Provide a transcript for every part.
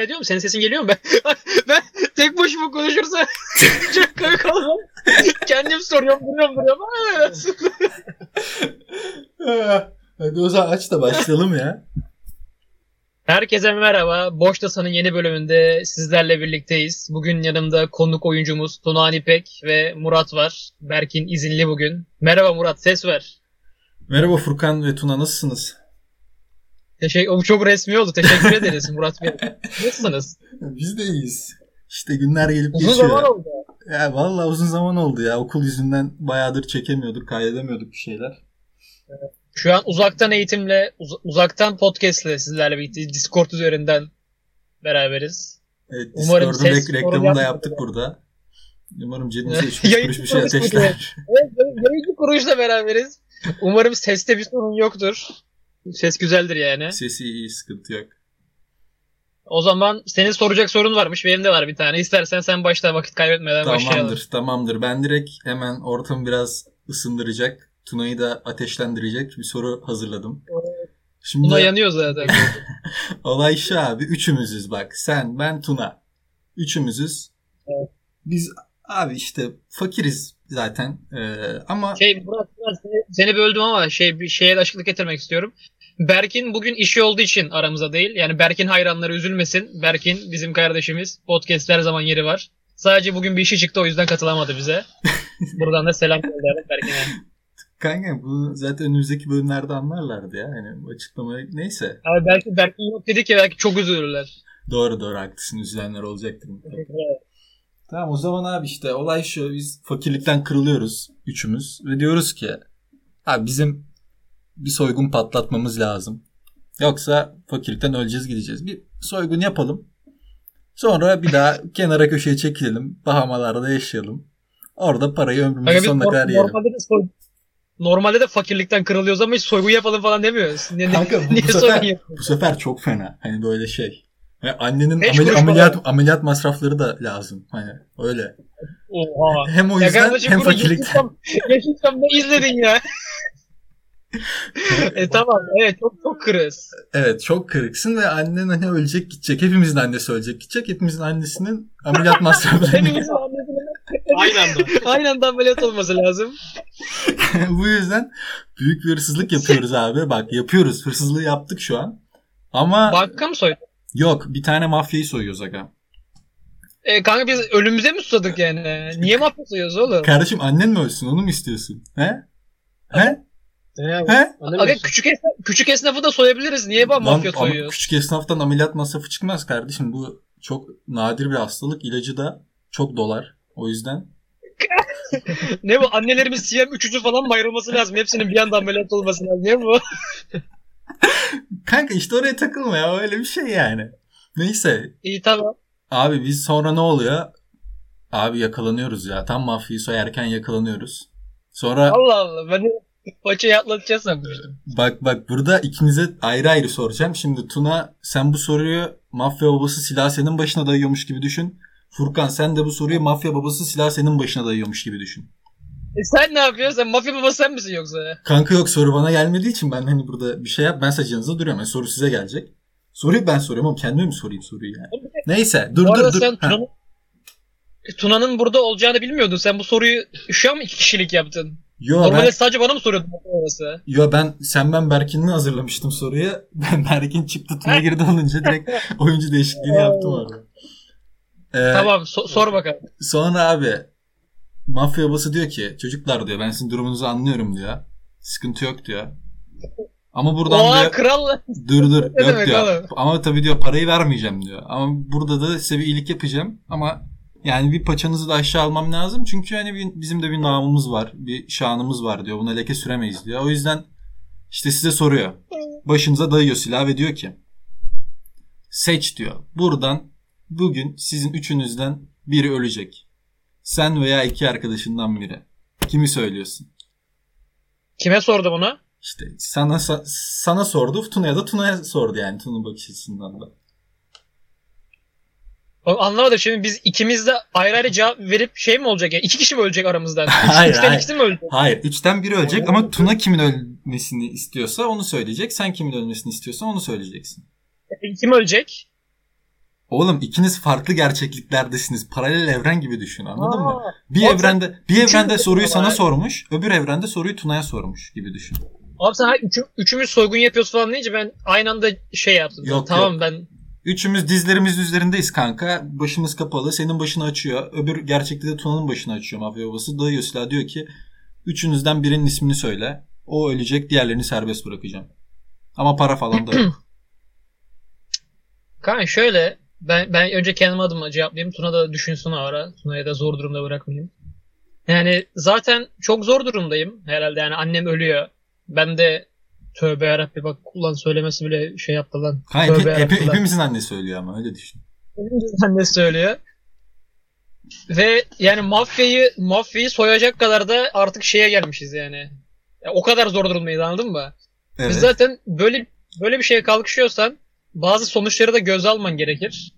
ediyor mu? Senin sesin geliyor mu? Ben, ben tek başıma konuşursa çok komik olur. Kendim soruyorum, duruyorum, duruyorum. Hadi o zaman aç da başlayalım ya. Herkese merhaba. Boş Tasa'nın yeni bölümünde sizlerle birlikteyiz. Bugün yanımda konuk oyuncumuz Tuna İpek ve Murat var. Berk'in izinli bugün. Merhaba Murat, ses ver. Merhaba Furkan ve Tuna nasılsınız? Teşekkür, o çok resmi oldu. Teşekkür ederiz Murat Bey. Nasılsınız? Biz de iyiyiz. İşte günler gelip Uzun geçiyor. zaman oldu. Ya vallahi uzun zaman oldu ya. Okul yüzünden bayağıdır çekemiyorduk, kaydedemiyorduk bir şeyler. Şu an uzaktan eğitimle, uz- uzaktan podcastle sizlerle birlikte Discord üzerinden beraberiz. Evet, Umarım ses rek- reklamını da yaptık ya. burada. Umarım cebimize 3 Yayın kuruş bir şey ateşler. Evet, yayıncı kuruluşla beraberiz. Umarım seste bir sorun yoktur. Ses güzeldir yani. Sesi iyi, sıkıntı yok. O zaman senin soracak sorun varmış. Benim de var bir tane. İstersen sen başla vakit kaybetmeden başlayalım. Tamamdır, tamamdır. Ben direkt hemen ortamı biraz ısındıracak, Tuna'yı da ateşlendirecek bir soru hazırladım. Şimdi Buna yanıyor zaten. olay şu abi, üçümüzüz bak. Sen, ben, Tuna. Üçümüzüz. Evet. Biz abi işte fakiriz zaten. Ee, ama şey Murat, Murat, seni, seni böldüm ama şey bir şeye de açıklık getirmek istiyorum. Berk'in bugün işi olduğu için aramızda değil. Yani Berk'in hayranları üzülmesin. Berk'in bizim kardeşimiz. Podcast'te her zaman yeri var. Sadece bugün bir işi çıktı o yüzden katılamadı bize. Buradan da selam gönderdik Berk'ine. kanka bu zaten önümüzdeki bölümlerde anlarlardı ya. Hani açıklama neyse. Abi belki Berk'in yok dedik ya belki çok üzülürler. Doğru doğru haklısın. Üzülenler olacaktır mutlaka. Tamam o zaman abi işte olay şu biz fakirlikten kırılıyoruz üçümüz ve diyoruz ki abi bizim bir soygun patlatmamız lazım. Yoksa fakirlikten öleceğiz gideceğiz. Bir soygun yapalım. Sonra bir daha kenara köşeye çekilelim. Bahamalarda yaşayalım. Orada parayı ömrümüzün biz sonuna kadar yiyelim. normalde de soy- Normalde de fakirlikten kırılıyoruz ama hiç soygun yapalım falan demiyoruz. Ne, Kanka niye bu sefer, bu sefer çok fena. Hani böyle şey. Annenin ameli- ameliyat, falan. ameliyat masrafları da lazım. Hani öyle. Oha. Hem o Ya yüzden kardeşim hem fakirlikten. Yeşilçam ne izledin ya? e tamam evet çok çok kırız. Evet çok kırıksın ve annen hani ölecek gidecek. Hepimizin annesi ölecek gidecek. Hepimizin annesinin ameliyat masraflarını. Hepimizin annesinin Aynı anda. aynı anda ameliyat olması lazım. Bu yüzden büyük bir hırsızlık yapıyoruz abi. Bak yapıyoruz. Hırsızlığı yaptık şu an. Ama Banka mı soydun? Yok bir tane mafyayı soyuyoruz aga. E, kanka biz ölümüze mi susadık yani? Niye mafya soyuyoruz oğlum? Kardeşim annen mi ölsün onu mu istiyorsun? He? He? He? Aga küçük esnaf, küçük esnafı da soyabiliriz. Niye ben Lan, mafya soyuyoruz? küçük esnaftan ameliyat masrafı çıkmaz kardeşim. Bu çok nadir bir hastalık. İlacı da çok dolar. O yüzden Ne bu? Annelerimiz CM 3'ü falan mı ayrılması lazım? Hepsinin bir anda ameliyat olması lazım. Ne bu? Kanka işte oraya takılma ya öyle bir şey yani. Neyse İyi tamam. abi biz sonra ne oluyor? Abi yakalanıyoruz ya. Tam mafyayı soyarken yakalanıyoruz. Sonra Allah Allah. Ben paçayı atlatacağız sanmıştım. bak bak burada ikinize ayrı ayrı soracağım. Şimdi Tuna sen bu soruyu mafya babası silah senin başına dayıyormuş gibi düşün. Furkan sen de bu soruyu mafya babası silah senin başına dayıyormuş gibi düşün. E sen ne yapıyorsun? Sen mafya babası sen misin yoksa? Kanka yok soru bana gelmediği için ben hani burada bir şey yap. Ben sadece yanınızda duruyorum. Yani soru size gelecek. Soruyu ben soruyorum ama kendime mi sorayım soruyu yani? Neyse dur bu arada dur dur. sen Ha. Tuna'nın, Tuna'nın burada olacağını bilmiyordun. Sen bu soruyu şu an mı iki kişilik yaptın? Yo Normalde ben, sadece bana mı soruyordun mafya babası? yo ben sen ben Berkin'le hazırlamıştım soruyu. Ben Berkin çıktı Tuna girdi olunca direkt oyuncu değişikliğini yaptım orada. Ee, Tamam so- sor bakalım. Sonra abi mafya babası diyor ki çocuklar diyor ben sizin durumunuzu anlıyorum diyor. Sıkıntı yok diyor. Ama buradan Oha diyor kral. dur dur Ne yok diyor. oğlum? Ama tabii diyor parayı vermeyeceğim diyor. Ama burada da size bir iyilik yapacağım ama yani bir paçanızı da aşağı almam lazım. Çünkü hani bizim de bir namımız var. Bir şanımız var diyor. Buna leke süremeyiz diyor. O yüzden işte size soruyor. Başınıza dayıyor silah ve diyor ki seç diyor. Buradan bugün sizin üçünüzden biri ölecek. Sen veya iki arkadaşından biri. Kimi söylüyorsun? Kime sordu bunu? İşte sana sa- sana sordu. Tuna'ya da Tuna'ya sordu yani. Tuna bakış açısından da. O- Anlamadım şimdi biz ikimiz de ayrı ayrı cevap verip şey mi olacak yani? İki kişi mi ölecek aramızdan? Üç, Hayır, üçten hayır. ikisi mi ölecek? Hayır. Üçten biri ölecek ama Tuna kimin ölmesini istiyorsa onu söyleyecek. Sen kimin ölmesini istiyorsan onu söyleyeceksin. Kim ölecek? Oğlum ikiniz farklı gerçekliklerdesiniz. Paralel evren gibi düşün anladın mı? Aa, Bir Oğlum evrende bir evrende soruyu sana abi. sormuş, öbür evrende soruyu Tuna'ya sormuş gibi düşün. Abi sen üçü- üçümüz soygun yapıyoruz falan deyince ben aynı anda şey yaptım. Yok, tamam ben Üçümüz dizlerimiz üzerindeyiz kanka. Başımız kapalı. Senin başını açıyor. Öbür gerçekte de Tuna'nın başını açıyor mafya babası. Dayıyor silah diyor ki üçünüzden birinin ismini söyle. O ölecek diğerlerini serbest bırakacağım. Ama para falan da yok. Kanka şöyle ben ben önce kendim adıma cevaplayayım. Tuna da düşünsün ara. Tuna'ya da zor durumda bırakmayayım. Yani zaten çok zor durumdayım herhalde. Yani annem ölüyor. Ben de tövbe yarabbi bak kullan söylemesi bile şey yaptı lan. Kanka tövbe yarabbi lan. hepimizin annesi söylüyor ama öyle düşün. anne söylüyor. Ve yani mafyayı mafyayı soyacak kadar da artık şeye gelmişiz yani. Ya o kadar zor durumdayız anladın mı? Evet. Biz zaten böyle böyle bir şeye kalkışıyorsan bazı sonuçları da göze alman gerekir.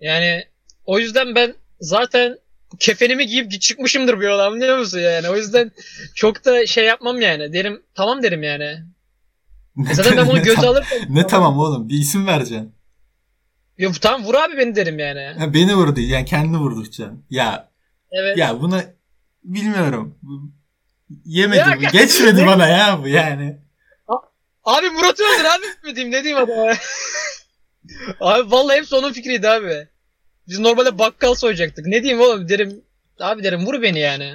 Yani o yüzden ben zaten kefenimi giyip çıkmışımdır bir yola anlıyor musun yani? O yüzden çok da şey yapmam yani. Derim tamam derim yani. Ne- zaten ben bunu tam- alırsam Ne tamam oğlum bir isim vereceksin. Ya, tamam vur abi beni derim yani. Ha, beni vurdu yani kendini vurduracaksın. Ya Evet. ya buna bilmiyorum. Yemedi Ya- bu. Geçmedi bana ya bu yani. Abi Murat'ı öldür abi mi diyeyim ne diyeyim adama. abi vallahi hepsi onun fikriydi abi. Biz normalde bakkal soyacaktık. Ne diyeyim oğlum derim. Abi derim vur beni yani.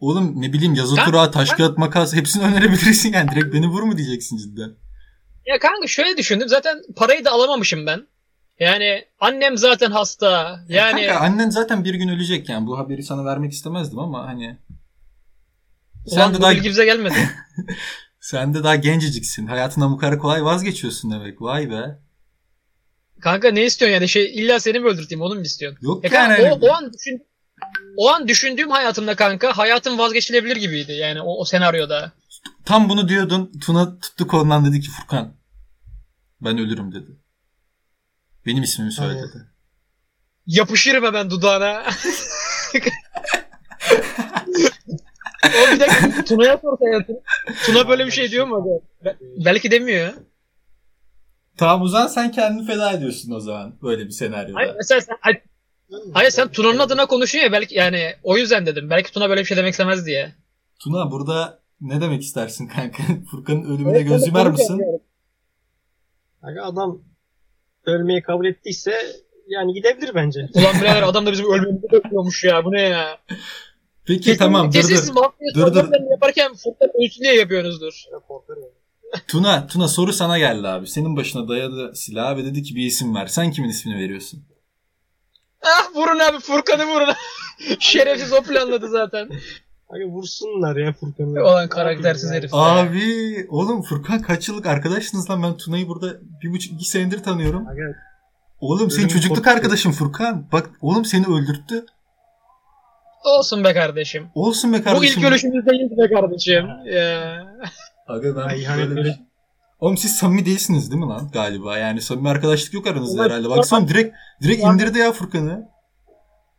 Oğlum ne bileyim yazı Kanka- tura, taş kağıt makas hepsini önerebilirsin yani. Direkt beni vur mu diyeceksin cidden. Ya kanka şöyle düşündüm. Zaten parayı da alamamışım ben. Yani annem zaten hasta. Yani Kanka annen zaten bir gün ölecek yani. Bu haberi sana vermek istemezdim ama hani ulan sen de bu daha bilgi bize gelmedi. sen de daha genceciksin. Hayatından bu kadar kolay vazgeçiyorsun demek. Vay be. kanka ne istiyorsun yani? Şey illa seni mi öldürteyim onu mu istiyorsun? Yok Ya kanka yani. o, o an düşün o an düşündüğüm hayatımda kanka hayatım vazgeçilebilir gibiydi yani o, o senaryoda. Tam bunu diyordun. Tuna tuttu kolundan dedi ki Furkan ben ölürüm dedi. Benim ismimi söyle Tamam. dedi. Yapışırım hemen dudağına. o bir dakika Tuna'ya sorsa ya. Tuna böyle bir şey diyor mu? Be- belki demiyor. Tamam o zaman sen kendini feda ediyorsun o zaman böyle bir senaryoda. Hayır mesela sen, hayır, hayır sen Tuna'nın adına konuşuyorsun ya belki yani o yüzden dedim. Belki Tuna böyle bir şey demek istemez diye. Tuna burada ne demek istersin kanka? Furkan'ın ölümüne göz yumar mısın? Aga adam ölmeyi kabul ettiyse yani gidebilir bence. Ulan birader adam da bizim ölmemizi bekliyormuş ya. Bu ne ya? Peki tamam dur dur. Dur, dur. yaparken Furkan ölsün diye yapıyorsunuzdur. Tuna, Tuna soru sana geldi abi. Senin başına dayadı silah ve dedi ki bir isim ver. Sen kimin ismini veriyorsun? Ah vurun abi Furkan'ı vurun. Şerefsiz o planladı zaten. Aga vursunlar ya Furkan'ı. Olan karaktersiz herif. Abi oğlum Furkan kaç yıllık arkadaşsınız lan ben Tuna'yı burada bir buçuk iki senedir tanıyorum. Aga Oğlum senin çocukluk korkusu. arkadaşın Furkan. Bak oğlum seni öldürttü. Olsun be kardeşim. Olsun be Bu kardeşim. ilk ölüşümüz değildi be kardeşim. Ya. Aga ben hani böyle bir- Oğlum siz samimi değilsiniz değil mi lan galiba? Yani samimi arkadaşlık yok aranızda Ulan- herhalde. Baksana direkt direkt indirdi ya Furkan'ı.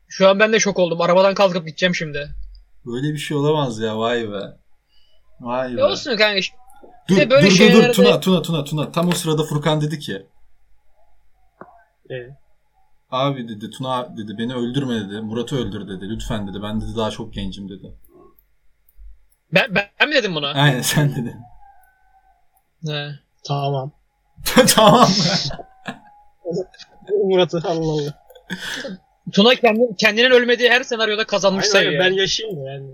Şu an ben de şok oldum. Arabadan kalkıp gideceğim şimdi. Böyle bir şey olamaz ya vay be. Vay be. E olsun kanka. Dur, böyle dur, dur, dur, Tuna, Tuna, Tuna, Tuna. Tam o sırada Furkan dedi ki, e, abi dedi, Tuna dedi, beni öldürme dedi, Murat'ı öldür dedi, lütfen dedi, ben dedi daha çok gencim dedi. Ben, ben, ben mi dedim bunu? Aynen sen dedin. He. tamam. tamam. Murat'ı Allah Allah. Tuna kendi, kendinin ölmediği her senaryoda kazanmış sayıyor. ben yaşayayım da yani.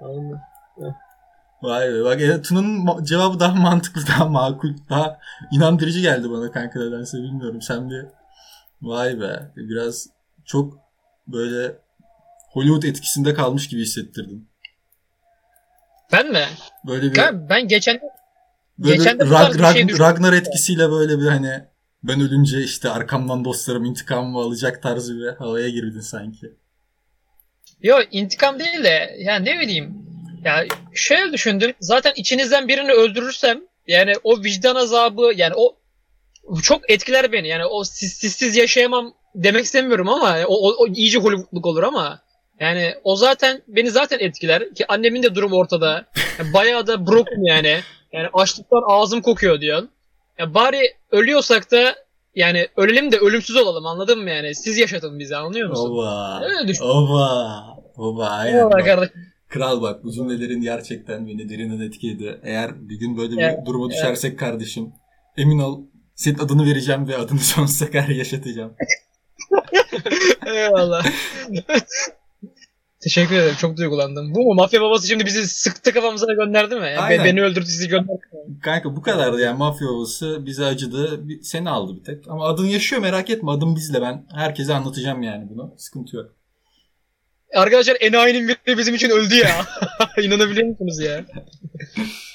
Anladın mı? Vay be, bak e, Tuna'nın cevabı daha mantıklı, daha makul, daha inandırıcı geldi bana kanka nedense bilmiyorum. Sen bir, vay be, biraz çok böyle Hollywood etkisinde kalmış gibi hissettirdin. Ben mi? Böyle bir... Ben geçen Böyle Geçen de Rag- bir Rag- şey. Ragnar etkisiyle böyle bir hani ben ölünce işte arkamdan dostlarım intikamımı alacak tarzı bir havaya girdin sanki. Yo intikam değil de yani ne bileyim. Ya şöyle düşündüm. Zaten içinizden birini öldürürsem yani o vicdan azabı yani o çok etkiler beni. Yani o siz, sizsiz yaşayamam demek istemiyorum ama o, o, o iyice Hollywoodluk olur ama yani o zaten beni zaten etkiler ki annemin de durumu ortada. Yani bayağı da broken yani. Yani açlıktan ağzım kokuyor diyor. Ya bari ölüyorsak da yani ölelim de ölümsüz olalım anladın mı yani? Siz yaşatın bizi anlıyor musun? Oba. Öyle düşün. Oba. Oba. Aynen. Eyvallah bak. Kral bak bu cümlelerin gerçekten beni derinden etkiledi. Eğer bir gün böyle bir Evet, duruma düşersek kardeşim emin ol senin adını vereceğim ve adını sonsuza kadar yaşatacağım. Eyvallah. Teşekkür ederim. Çok duygulandım. Bu mu? Mafya babası şimdi bizi sıktı kafamıza gönderdi mi? Yani Aynen. beni öldürdü sizi gönderdi? Kanka bu kadardı yani mafya babası bize acıdı. Seni aldı bir tek. Ama adın yaşıyor merak etme adım bizle ben herkese anlatacağım yani bunu. Sıkıntı yok. Arkadaşlar enayinin biri bizim için öldü ya. İnanabiliyor musunuz ya?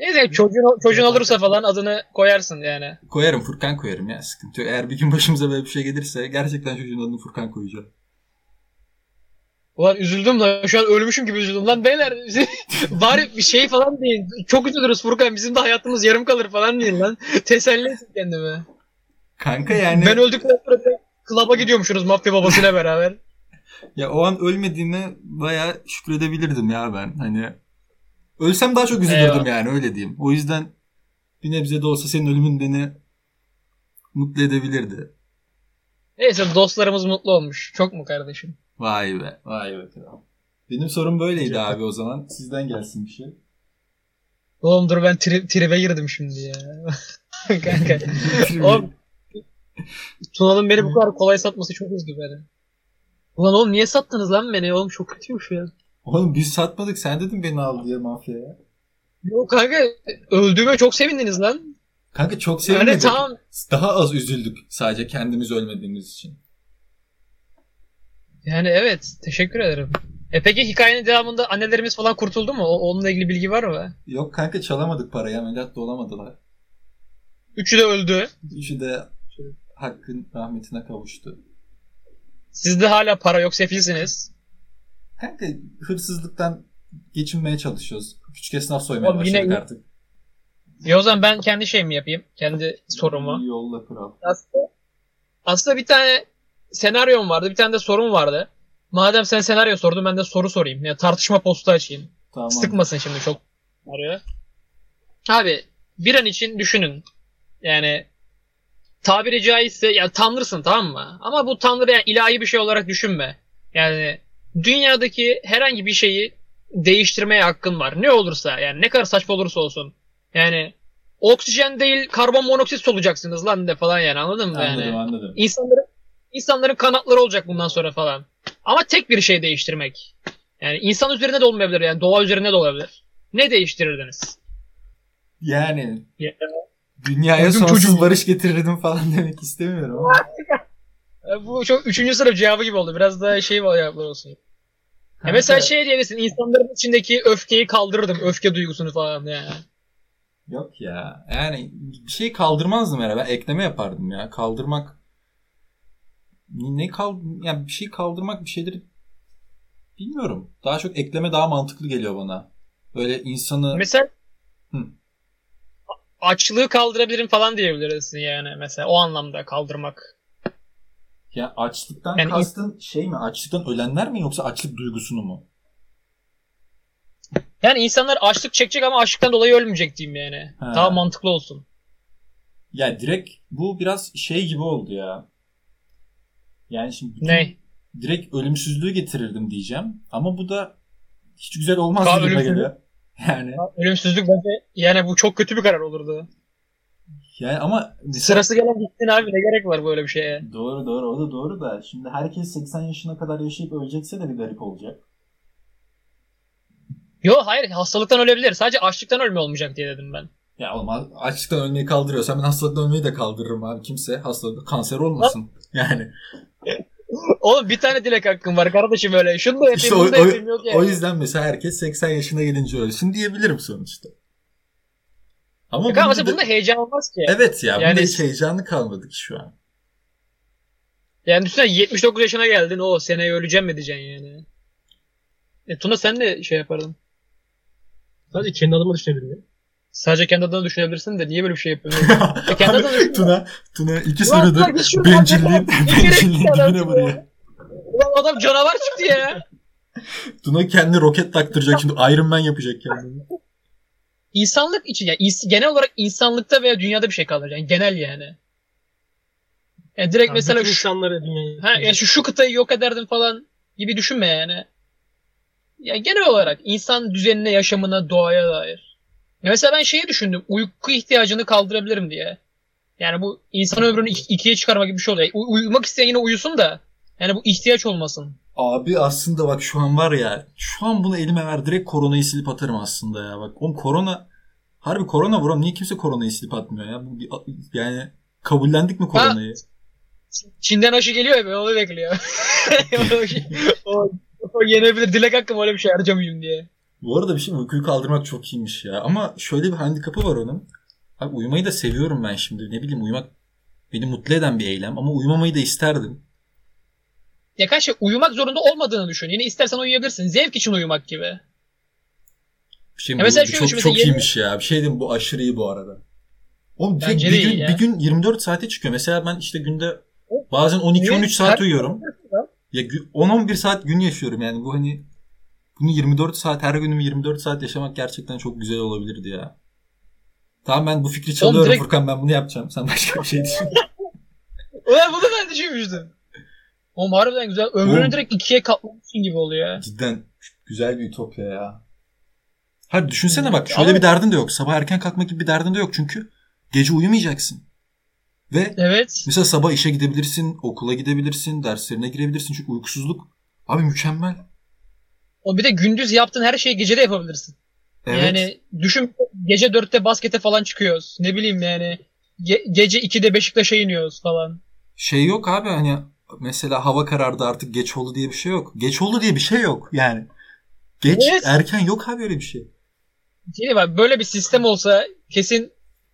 Neyse çocuğun, çocuğun olursa falan adını koyarsın yani. Koyarım Furkan koyarım ya sıkıntı yok. Eğer bir gün başımıza böyle bir şey gelirse gerçekten çocuğun adını Furkan koyacağım. Ulan üzüldüm lan. Şu an ölmüşüm gibi üzüldüm lan. Beyler bari bir şey falan deyin. Çok üzülürüz Furkan. Bizim de hayatımız yarım kalır falan deyin lan. Teselli etsin kendime. Kanka yani Ben öldükten sonra klaba gidiyormuşsunuz mafya babasıyla beraber. ya o an ölmediğime bayağı şükredebilirdim ya ben. Hani ölsem daha çok üzülürdüm Eyvallah. yani öyle diyeyim. O yüzden bir nebze de olsa senin ölümün beni mutlu edebilirdi. Neyse dostlarımız mutlu olmuş. Çok mu kardeşim? Vay be. Vay be kral. Benim sorum böyleydi abi o zaman. Sizden gelsin bir şey. Oğlum dur ben tri tribe girdim şimdi ya. Kanka. Oğlum Tuna'nın beni bu kadar kolay satması çok üzdü beni. Ulan oğlum niye sattınız lan beni? Oğlum çok kötüymüş ya. Oğlum biz satmadık. Sen dedin beni al diye mafyaya. Yok kanka öldüğüme çok sevindiniz lan. Kanka çok Yani sevinmedik. tamam Daha az üzüldük sadece kendimiz ölmediğimiz için. yani evet teşekkür ederim. E peki hikayenin devamında annelerimiz falan kurtuldu mu? O, onunla ilgili bilgi var mı? Yok kanka çalamadık parayı. Ameliyat da olamadılar. Üçü de öldü. Üçü de hakkın rahmetine kavuştu. Sizde hala para yok sefilsiniz. Kanka hırsızlıktan geçinmeye çalışıyoruz. Küçük esnaf soymaya Oğlum yine- başladık artık. E o zaman ben kendi şeyimi yapayım. Kendi sorumu. Yolla kral. Aslında, aslında bir tane senaryom vardı. Bir tane de sorum vardı. Madem sen senaryo sordun ben de soru sorayım. Yani tartışma postu açayım. Tamam. Sıkmasın şimdi çok arıyor. Abi bir an için düşünün. Yani tabiri caizse yani tanrısın tamam mı? Ama bu tanrı yani ilahi bir şey olarak düşünme. Yani dünyadaki herhangi bir şeyi değiştirmeye hakkın var. Ne olursa yani ne kadar saçma olursa olsun. Yani oksijen değil karbon monoksit solacaksınız lan de falan yani anladın mı? Anladım yani? anladım. İnsanların insanların kanatları olacak bundan sonra falan. Ama tek bir şey değiştirmek. Yani insan üzerine de olmayabilir yani doğa üzerine de olabilir. Ne değiştirirdiniz? Yani Ya- dünyaya Öldüm sonsuz çocuğum. barış getirirdim falan demek istemiyorum ama. Bu çok üçüncü sınıf cevabı gibi oldu. Biraz daha şey var cevaplar olsun. Ya mesela şey diyebilirsin insanların içindeki öfkeyi kaldırırdım. Öfke duygusunu falan yani. Yok ya. Yani bir şey kaldırmazdım herhalde. Ekleme yapardım ya. Kaldırmak ne kal yani bir şey kaldırmak bir şeyleri bilmiyorum. Daha çok ekleme daha mantıklı geliyor bana. Böyle insanı Mesela Hı. açlığı kaldırabilirim falan diyebilirsin yani mesela o anlamda kaldırmak. Ya açlıktan Yani- kastın şey mi? Açlıktan ölenler mi yoksa açlık duygusunu mu? Yani insanlar açlık çekecek ama açlıktan dolayı ölmeyecek diyeyim yani. Ha. Daha mantıklı olsun. Ya direkt bu biraz şey gibi oldu ya. Yani şimdi bütün- Ne? direkt ölümsüzlüğü getirirdim diyeceğim. Ama bu da hiç güzel olmaz ölümsüzlük- geliyor. Yani, Ölümsüzlük bence yani bu çok kötü bir karar olurdu. Yani ama mesela- Sırası gelen gitsin abi ne gerek var böyle bir şeye? Doğru doğru o da doğru da şimdi herkes 80 yaşına kadar yaşayıp ölecekse de bir garip olacak. Yo hayır hastalıktan ölebilir. Sadece açlıktan ölme olmayacak diye dedim ben. Ya oğlum açlıktan ölmeyi kaldırıyorsan ben hastalıktan ölmeyi de kaldırırım abi. Kimse hastalıkta kanser olmasın. Yani Oğlum bir tane dilek hakkım var kardeşim öyle. Şunu da yapayım İşte o- bunu da yapayım yok yani. o yüzden mesela herkes 80 yaşına gelince ölsün diyebilirim sonuçta. Ama Yok ama bunda da- bunda heyecan olmaz ki. Evet ya Yani- bunda hiç heyecanlı kalmadık şu an. Yani düşünsene 79 yaşına geldin o seneye öleceğim mi diyeceksin yani. E Tuna sen de şey yapardın. Sadece kendi adıma düşünebilirim. Sadece kendi adına düşünebilirsin de niye böyle bir şey yapıyorsun? E kendi adına düşün. Tuna, Tuna iki sorudur bencilliğin, bencilliğin dibine vuruyor. Ulan adam canavar çıktı ya. Tuna kendi roket taktıracak şimdi Iron Man yapacak kendini. İnsanlık için yani genel olarak insanlıkta veya dünyada bir şey kalır yani genel yani. Yani direkt Yani mesela şu, insanları dünyayı... ha, ya şu, şu kıtayı yok ederdim falan gibi düşünme yani. Ya genel olarak insan düzenine, yaşamına, doğaya dair. Ya mesela ben şeyi düşündüm. Uyku ihtiyacını kaldırabilirim diye. Yani bu insan ömrünü iki- ikiye çıkarma gibi bir şey oluyor. U- uyumak isteyen yine uyusun da. Yani bu ihtiyaç olmasın. Abi aslında bak şu an var ya şu an bunu elime ver direkt koronayı silip atarım aslında ya. Bak oğlum korona harbi korona buram niye kimse koronayı silip atmıyor ya? Bu bir- Yani kabullendik mi koronayı? Çin'den aşı geliyor ya böyle onu bekliyor. o, o yenebilir. Dilek hakkım öyle bir şey harcamayayım diye. Bu arada bir şey uykuyu kaldırmak çok iyiymiş ya. Ama şöyle bir handikapı var onun. Abi uyumayı da seviyorum ben şimdi. Ne bileyim uyumak beni mutlu eden bir eylem ama uyumamayı da isterdim. Ya kaç şey uyumak zorunda olmadığını düşün. Yine istersen uyuyabilirsin. Zevk için uyumak gibi. Şey Ya bu, mesela bu şöyle çok düşün, çok mesela iyiymiş ya. Bir şey diyeyim bu aşırı iyi bu arada. Oğlum direkt bir gün, ya. bir gün 24 saate çıkıyor. Mesela ben işte günde bazen 12-13 saat uyuyorum. Ya gü- 10-11 saat gün yaşıyorum yani bu hani bunu 24 saat her günümü 24 saat yaşamak gerçekten çok güzel olabilirdi ya. Tamam ben bu fikri çalıyorum direkt- Furkan ben bunu yapacağım. Sen başka bir şey düşün. Ulan bunu ben düşünmüştüm. Oğlum harbiden güzel. Ömrünü Oğlum. direkt ikiye katlamışsın gibi oluyor ya. Cidden güzel bir ütopya ya. Hadi düşünsene bak şöyle Ama- bir derdin de yok. Sabah erken kalkmak gibi bir derdin de yok çünkü gece uyumayacaksın. Ve Evet. mesela sabah işe gidebilirsin, okula gidebilirsin, derslerine girebilirsin çünkü uykusuzluk abi mükemmel. O bir de gündüz yaptığın her şeyi gece de yapabilirsin. Evet. Yani düşün gece dörtte baskete falan çıkıyoruz. Ne bileyim yani. Ge- gece 2'de Beşiktaş'a iniyoruz falan. şey yok abi hani mesela hava karardı artık geç oldu diye bir şey yok. Geç oldu diye bir şey yok yani. Geç Evet. erken yok abi öyle bir şey. Şey var böyle bir sistem olsa kesin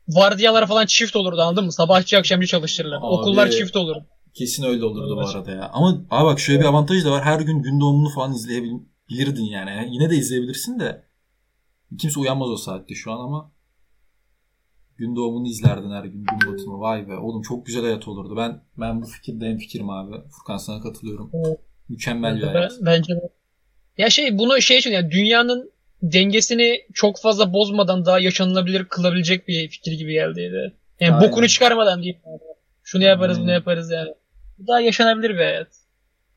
vardiyalar falan çift olurdu anladın mı? Sabahçı akşamcı çalıştırırlar. Abi. Okullar çift olur. Kesin öyle olurdu bu Evet. arada ya. Ama abi bak şöyle bir avantajı da var. Her gün gün doğumunu falan izleyebilirdin yani. Yine de izleyebilirsin de kimse uyanmaz o saatte şu an ama gün doğumunu izlerdin her gün gün batımı. Vay be oğlum çok güzel hayat olurdu. Ben ben bu fikirde en fikrim abi. Furkan sana katılıyorum. Evet. Mükemmel bir Ben- hayat. Bence de. Ya şey bunu şey için yani dünyanın dengesini çok fazla bozmadan daha yaşanılabilir kılabilecek bir fikir gibi geldiydi. Yani Aynen. bokunu çıkarmadan. Yani. Şunu yaparız bunu Aynen. yaparız yani. Bu Daha yaşanabilir bir hayat.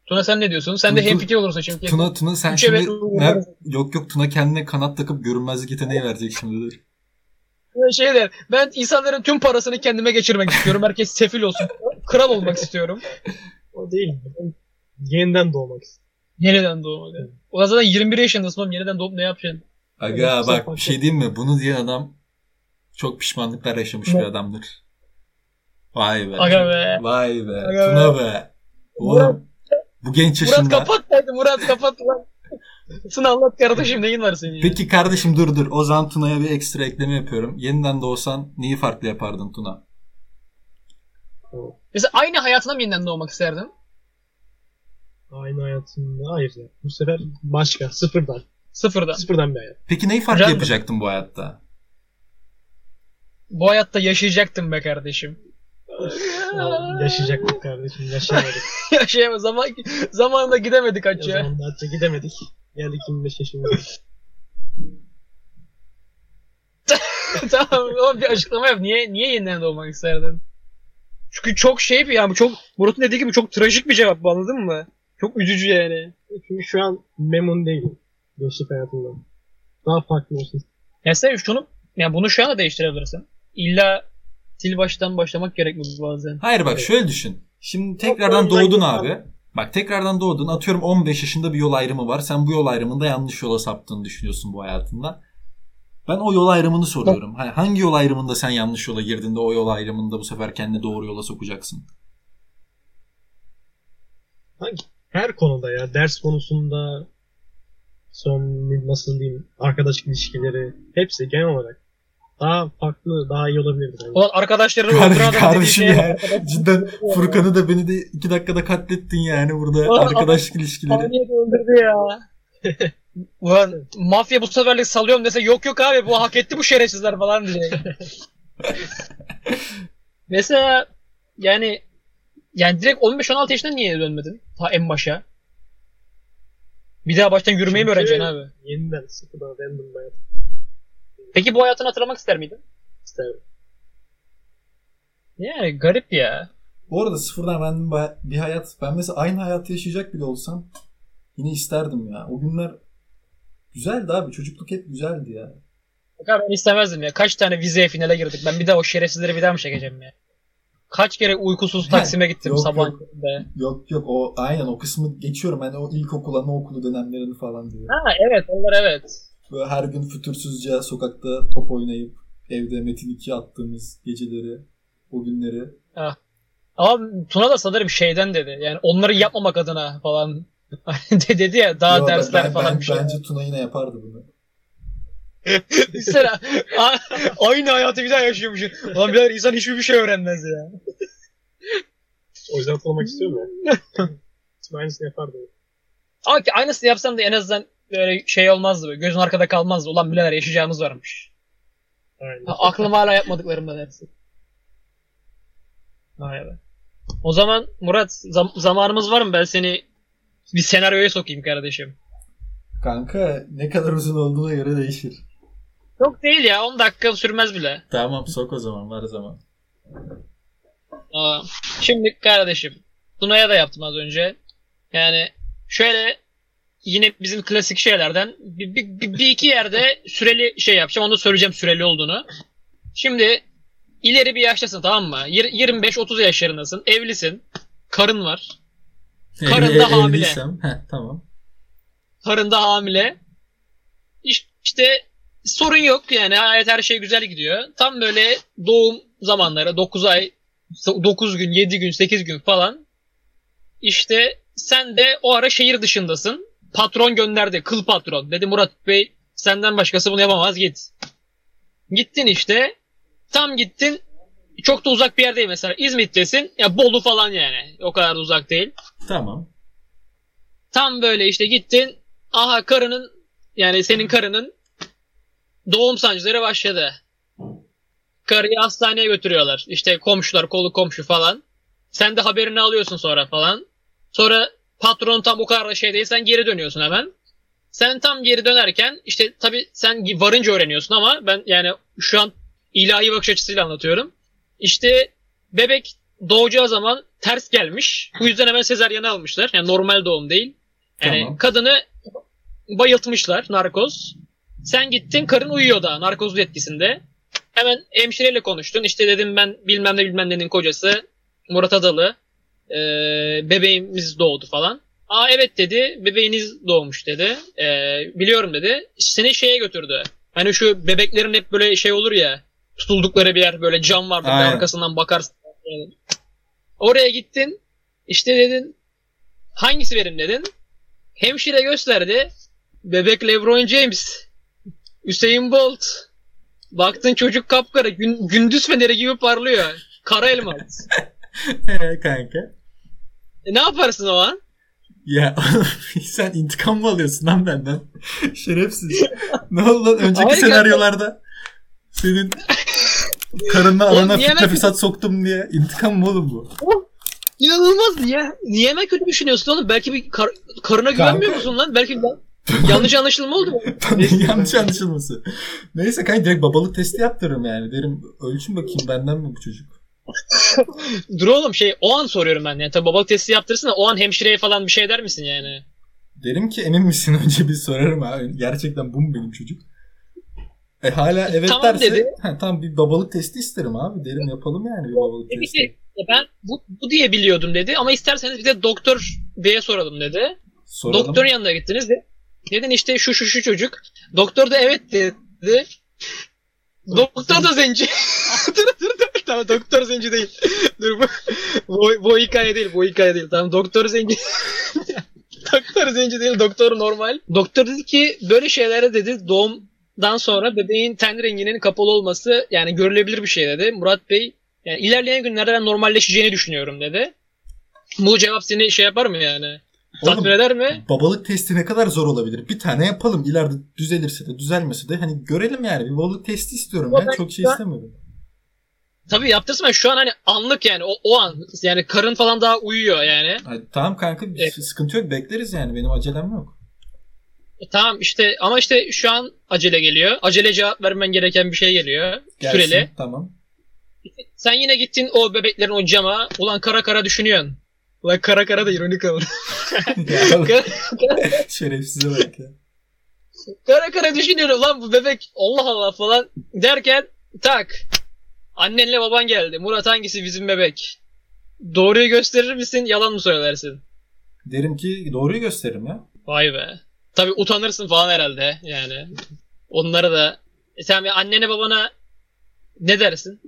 Tuna sen ne diyorsun? Sen de Tuna- hemfikir olursun çünkü. Tuna Tuna sen şimdi ne- yok yok Tuna kendine kanat takıp görünmezlik yeteneği verecek şimdi. Böyle Şey der, ben insanların tüm parasını kendime geçirmek istiyorum. Herkes sefil olsun. Kral olmak istiyorum. O değil. Ben yeniden doğmak istiyorum. Yeniden doğmak. yani. O zaten 21 yaşındasın oğlum. Yeniden doğup ne yapacaksın? Aga Evet, bak bir şey diyeyim mi? Bunu diyen adam çok pişmanlıklar yaşamış Ne? bir adamdır. Vay be. Aga be. Vay be. Aga Tuna be. Oğlum bu genç Murat yaşında. kapat hadi Murat kapat lan. Tuna anlat kardeşim neyin var senin ya? Peki kardeşim dur dur. O zaman Tuna'ya bir ekstra ekleme yapıyorum. Yeniden doğsan neyi farklı yapardın Tuna? Mesela aynı hayatına mı yeniden doğmak isterdin? Aynı hayatımda. Hayır ya. Bu sefer başka. Sıfırdan. Sıfırdan. Sıfırdan bir hayat. Peki neyi farklı Random. yapacaktın bu hayatta? Bu hayatta yaşayacaktım be kardeşim. Ya, Yaşayacaktık kardeşim. Yaşayamadık. Yaşayamaz. Zaman, zamanında gidemedik o hacı. zaman da hatta gidemedik. Geldik 25 yaşında. tamam oğlum bir açıklama yap. Niye, niye yeniden doğmak isterdin? Çünkü çok şey bir yani bu çok Murat'ın dediği gibi çok trajik bir cevap bu anladın mı? Çok üzücü yani. Çünkü şu an memnun değilim. Gençlik hayatımdan. Daha farklı olsun. Ya sen şunu yani bunu şu anda değiştirebilirsin. İlla sil baştan başlamak gerekmiyor bazen. Hayır bak Evet. şöyle düşün. Şimdi tekrardan doğdun abi. Bak tekrardan doğdun. Atıyorum 15 yaşında bir yol ayrımı var. Sen bu yol ayrımında yanlış yola saptığını düşünüyorsun bu hayatında. Ben o yol ayrımını soruyorum. Hani hangi yol ayrımında sen yanlış yola girdin de o yol ayrımında bu sefer kendini doğru yola sokacaksın? Hangi? Her konuda ya. Ders konusunda son nasıl diyeyim arkadaşlık ilişkileri hepsi genel olarak daha farklı, daha iyi olabilirdi bence. Ulan arkadaşların Kar- öldüren adam dediği kardeşim şeye ya. Cidden Furkan'ı da beni de iki dakikada katlettin yani burada Aa, arkadaşlık ilişkileri. Saniyede öldürdü ya. Ulan mafya bu seferlik salıyorum dese yok yok abi bu hak etti bu şerefsizler falan diyecek. Mesela yani yani direkt 15-16 yaşında niye dönmedin? Ta en başa. Bir daha baştan yürümeyi mi Çünkü öğreneceksin abi? Yeniden sıfırdan random hayat Peki bu hayatını hatırlamak ister miydin? isterdim. Yani garip ya. Bu arada sıfırdan random bir hayat. Ben mesela aynı hayatı yaşayacak bile olsam yine isterdim ya. O günler güzeldi abi. Çocukluk hep güzeldi ya. Bak abi ben istemezdim ya. Kaç tane vizeye finale girdik. Ben bir daha o şerefsizleri bir daha mı çekeceğim ya? Kaç kere uykusuz Taksim'e gittim Yok, sabah. yok. Be. Yok yok o aynen o kısmı geçiyorum. Hani o ilkokul, anaokulu dönemlerini falan diyor. Ha evet onlar evet. Böyle her gün fütursuzca sokakta top oynayıp evde Metin 2 attığımız geceleri, o günleri. Ama Tuna da sanırım şeyden dedi. Yani onları yapmamak adına falan de- dedi ya daha Yo, dersler ben- falan ben- bir şey. Bence Tuna yine yapardı bunu. Mesela aynı hayatı bir daha yaşıyormuşsun. Ulan birader insan hiçbir bir şey öğrenmez ya. O yüzden atlamak istiyorum ya. Şimdi aynısını yapardım. Ama ki aynısını yapsam da en azından böyle şey olmazdı böyle. Gözün arkada kalmazdı. Ulan birader yaşayacağımız varmış. Aynen. Ha, Aklım hala yapmadıklarımdan hepsi. Vay be. O zaman Murat zam- zamanımız var mı? Ben seni bir senaryoya sokayım kardeşim. Kanka ne kadar uzun olduğuna göre değişir. Çok değil ya 10 dakika sürmez bile. Tamam sok o zaman var zaman. Aa, şimdi kardeşim Tuna'ya da yaptım az önce. Yani şöyle yine bizim klasik şeylerden bir, bir, bir- bir iki yerde süreli şey yapacağım. Onu da söyleyeceğim süreli olduğunu. Şimdi ileri bir yaştasın tamam mı? Yir- 25-30 yaşlarındasın. Evlisin. Karın var. Karın Evli- da hamile. evliysem, tamam. Karın da hamile. İş- İşte sorun yok yani hayat her şey güzel gidiyor. Tam böyle doğum zamanları 9 ay 9 gün 7 gün 8 gün falan. İşte sen de o ara şehir dışındasın. Patron gönderdi kıl patron. Dedi Murat Bey senden başkası bunu yapamaz git. Gittin işte. Tam gittin. Çok da uzak bir yer değil mesela. İzmit'tesin. Ya Bolu falan yani. O kadar da uzak değil. Tamam. Tam böyle işte gittin. Aha karının yani senin karının doğum sancıları başladı. Karıyı hastaneye götürüyorlar. İşte komşular, kolu komşu falan. Sen de haberini alıyorsun sonra falan. Sonra patron tam o kadar da şey değil. Sen geri dönüyorsun hemen. Sen tam geri dönerken işte tabii sen varınca öğreniyorsun ama ben yani şu an ilahi bakış açısıyla anlatıyorum. İşte bebek doğacağı zaman ters gelmiş. Bu yüzden hemen sezaryene almışlar. Yani normal doğum değil. Yani Tamam. kadını bayıltmışlar narkoz. Sen gittin karın uyuyor da narkozun etkisinde. Hemen hemşireyle konuştun. İşte dedim ben bilmem ne bilmem nenin kocası Murat Adalı. Ee, bebeğimiz doğdu falan. Aa evet dedi. Bebeğiniz doğmuş dedi. Ee, biliyorum dedi. Seni şeye götürdü. Hani şu bebeklerin hep böyle şey olur ya. Tutuldukları bir yer böyle cam vardır. Aynen. Arkasından bakarsın. Yani. Oraya gittin. İşte dedin hangisi benim dedin. Hemşire gösterdi. Bebek LeBron James. Hüseyin Bolt. Baktın çocuk kapkara. Gün, gündüz feneri gibi parlıyor. Kara elmas. Ee, kanka. E, ne yaparsın o an? Ya sen intikam mı alıyorsun lan benden? Şerefsiz. ne oldu lan önceki Hayır, senaryolarda? Senin karınla alana fitne fesat soktum diye. İntikam mı oğlum bu? İnanılmaz niye? Niye hemen kötü düşünüyorsun oğlum? Belki bir kar- karına güvenmiyor Kanka. musun lan? Belki ben... yanlış anlaşılma oldu mu? Yanlış anlaşılması. Neyse kanka direkt babalık testi yaptırırım yani. Derim ölçün bakayım benden mi bu çocuk? Dur oğlum şey o an soruyorum ben. Yani tabii babalık testi yaptırırsın da o an hemşireye falan bir şey der misin yani? Derim ki emin misin önce bir sorarım abi. Gerçekten bu mu benim çocuk? E hala evet Tamam derse dedi. he, tamam bir babalık testi isterim abi. Derim yapalım yani bir babalık Dedi testi. ki "Ya ben bu, bu diye biliyordum dedi ama isterseniz bir de doktor beye soralım dedi. Soralım. Doktorun yanına gittiniz de. Dedin işte şu şu şu çocuk. Doktor da evet dedi. Doktor da zenci. dur dur dur. Tamam doktor zenci değil. Dur bu, bu, bu hikaye değil bu hikaye değil. Tamam doktor zenci. doktor zenci değil doktor normal. Doktor dedi ki böyle şeylere dedi doğumdan sonra bebeğin ten renginin kapalı olması yani görülebilir bir şey dedi. Murat Bey yani ilerleyen günlerde ben normalleşeceğini düşünüyorum dedi. Bu cevap seni şey yapar mı yani? Oğlum, Tatmin eder mi? babalık testi ne kadar zor olabilir? Bir tane yapalım. İleride düzelirse de düzelmese de hani görelim yani. Bir babalık testi istiyorum Ama ben. ben Çok şey istemiyorum. Tabii yaptırsın şu an hani anlık yani o, o an yani karın falan daha uyuyor yani. Ay, tamam kanka bir Evet. sıkıntı yok. Bekleriz yani. Benim acelem yok. E, tamam işte ama işte şu an acele geliyor. Acele cevap vermen gereken bir şey geliyor. Gelsin. Süreli. Tamam. Sen yine gittin o bebeklerin o cama. Ulan kara kara düşünüyorsun. Ulan kara kara da ironik oldu. Şerefsize bak ya. kara kara düşünüyorum lan bu bebek Allah Allah falan derken tak. Annenle baban geldi. Murat hangisi bizim bebek? Doğruyu gösterir misin yalan mı söylersin? Derim ki doğruyu gösteririm ya. Vay be. Tabi utanırsın falan herhalde yani. Onları da. E sen annene babana ne dersin?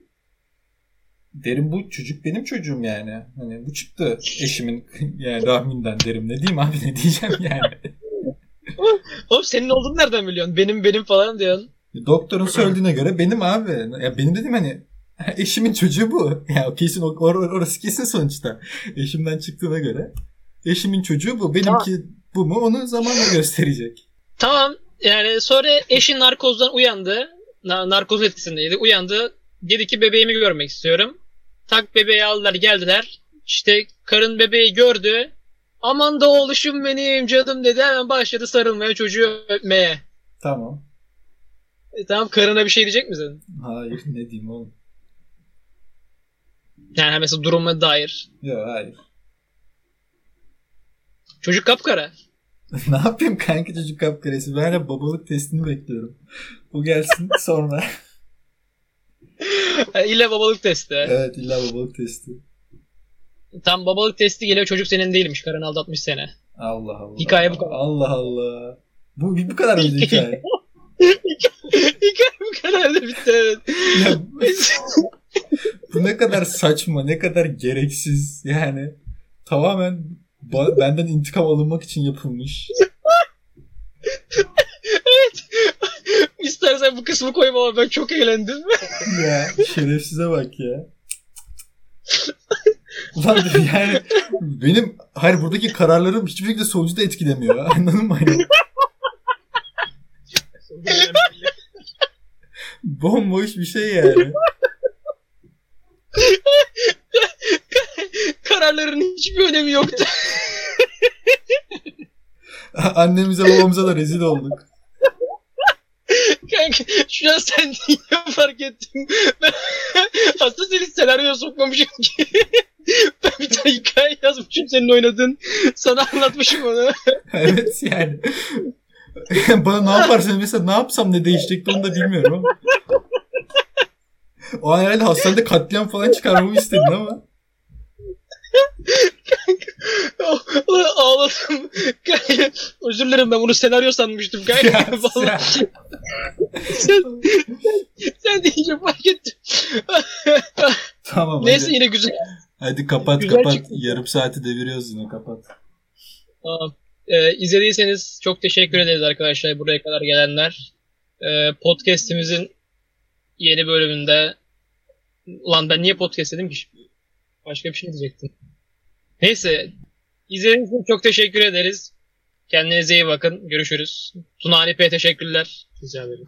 Derim bu çocuk benim çocuğum yani. Hani bu çıktı eşimin yani rahminden derim. Ne diyeyim abi ne diyeceğim yani. Oğlum senin olduğunu nereden biliyorsun? Benim benim falan diyorsun. Doktorun söylediğine göre benim abi. Ya benim dedim hani eşimin çocuğu bu. Ya kesin or- or- orası kesin sonuçta. Eşimden çıktığına göre. Eşimin çocuğu bu. Benimki bu mu onu zamanla gösterecek. Tamam yani sonra eşin narkozdan uyandı. Na- narkoz etkisindeydi. Uyandı. Dedi ki bebeğimi görmek istiyorum. Tak bebeği aldılar geldiler. İşte karın bebeği gördü. Aman da oğluşum benim canım dedi. Hemen başladı sarılmaya çocuğu öpmeye. Tamam. E, tamam karına bir şey diyecek misin? Hayır ne diyeyim oğlum. Yani mesela duruma dair. Yok hayır. Çocuk kapkara. ne yapayım kanka çocuk kapkaresi? Ben hala babalık testini bekliyorum. Bu gelsin sonra. İlle babalık testi. evet illa babalık testi. Tam babalık testi geliyor çocuk senin değilmiş. Karın aldatmış seni. Allah Allah. Hikaye bu kadar. Allah Allah. Bu, bu kadar mıydı hikaye? Hikaye bu kadar da bitti evet. ya, ne kadar saçma, ne kadar gereksiz. Yani tamamen ba- benden intikam alınmak için yapılmış. İstersen bu kısmı koyma ama ben çok eğlendim. ya şerefsize bak ya. Ulan yani benim hayır buradaki kararlarım hiçbir şekilde sonucu da etkilemiyor. Anladın mı? Hani bomboş bir şey yani. Kararların hiçbir önemi yoktu. Annemize babamıza da rezil olduk. Kanka şu an sen deyince fark ettim. Ben aslında seni senaryoya sokmamışım ki. ben bir tane hikaye yazmışım senin oynadın. Sana anlatmışım onu. evet yani. Bana ne yaparsan mesela ne yapsam ne değişecekti onu da bilmiyorum ama. O an herhalde hastanede katliam falan çıkarmamı istedin ama. Ulan Ağladım. Kanka, özür dilerim ben bunu senaryo sanmıştım kanka. Ya, Vallahi sen, sen deyince fark ettim. Tamam Neyse hadi. yine güzel. Hadi kapat Güzel kapat. çıktı. Yarım saati deviriyoruz yine kapat. Tamam. Ee, izlediyseniz çok teşekkür ederiz arkadaşlar buraya kadar gelenler. Ee, podcast'imizin yeni bölümünde Ulan ben niye podcast dedim ki? Başka bir şey diyecektim. Neyse. İzlediğiniz için çok teşekkür ederiz. Kendinize iyi bakın. Görüşürüz. Tuna Hanipe'ye teşekkürler. Rica ederim.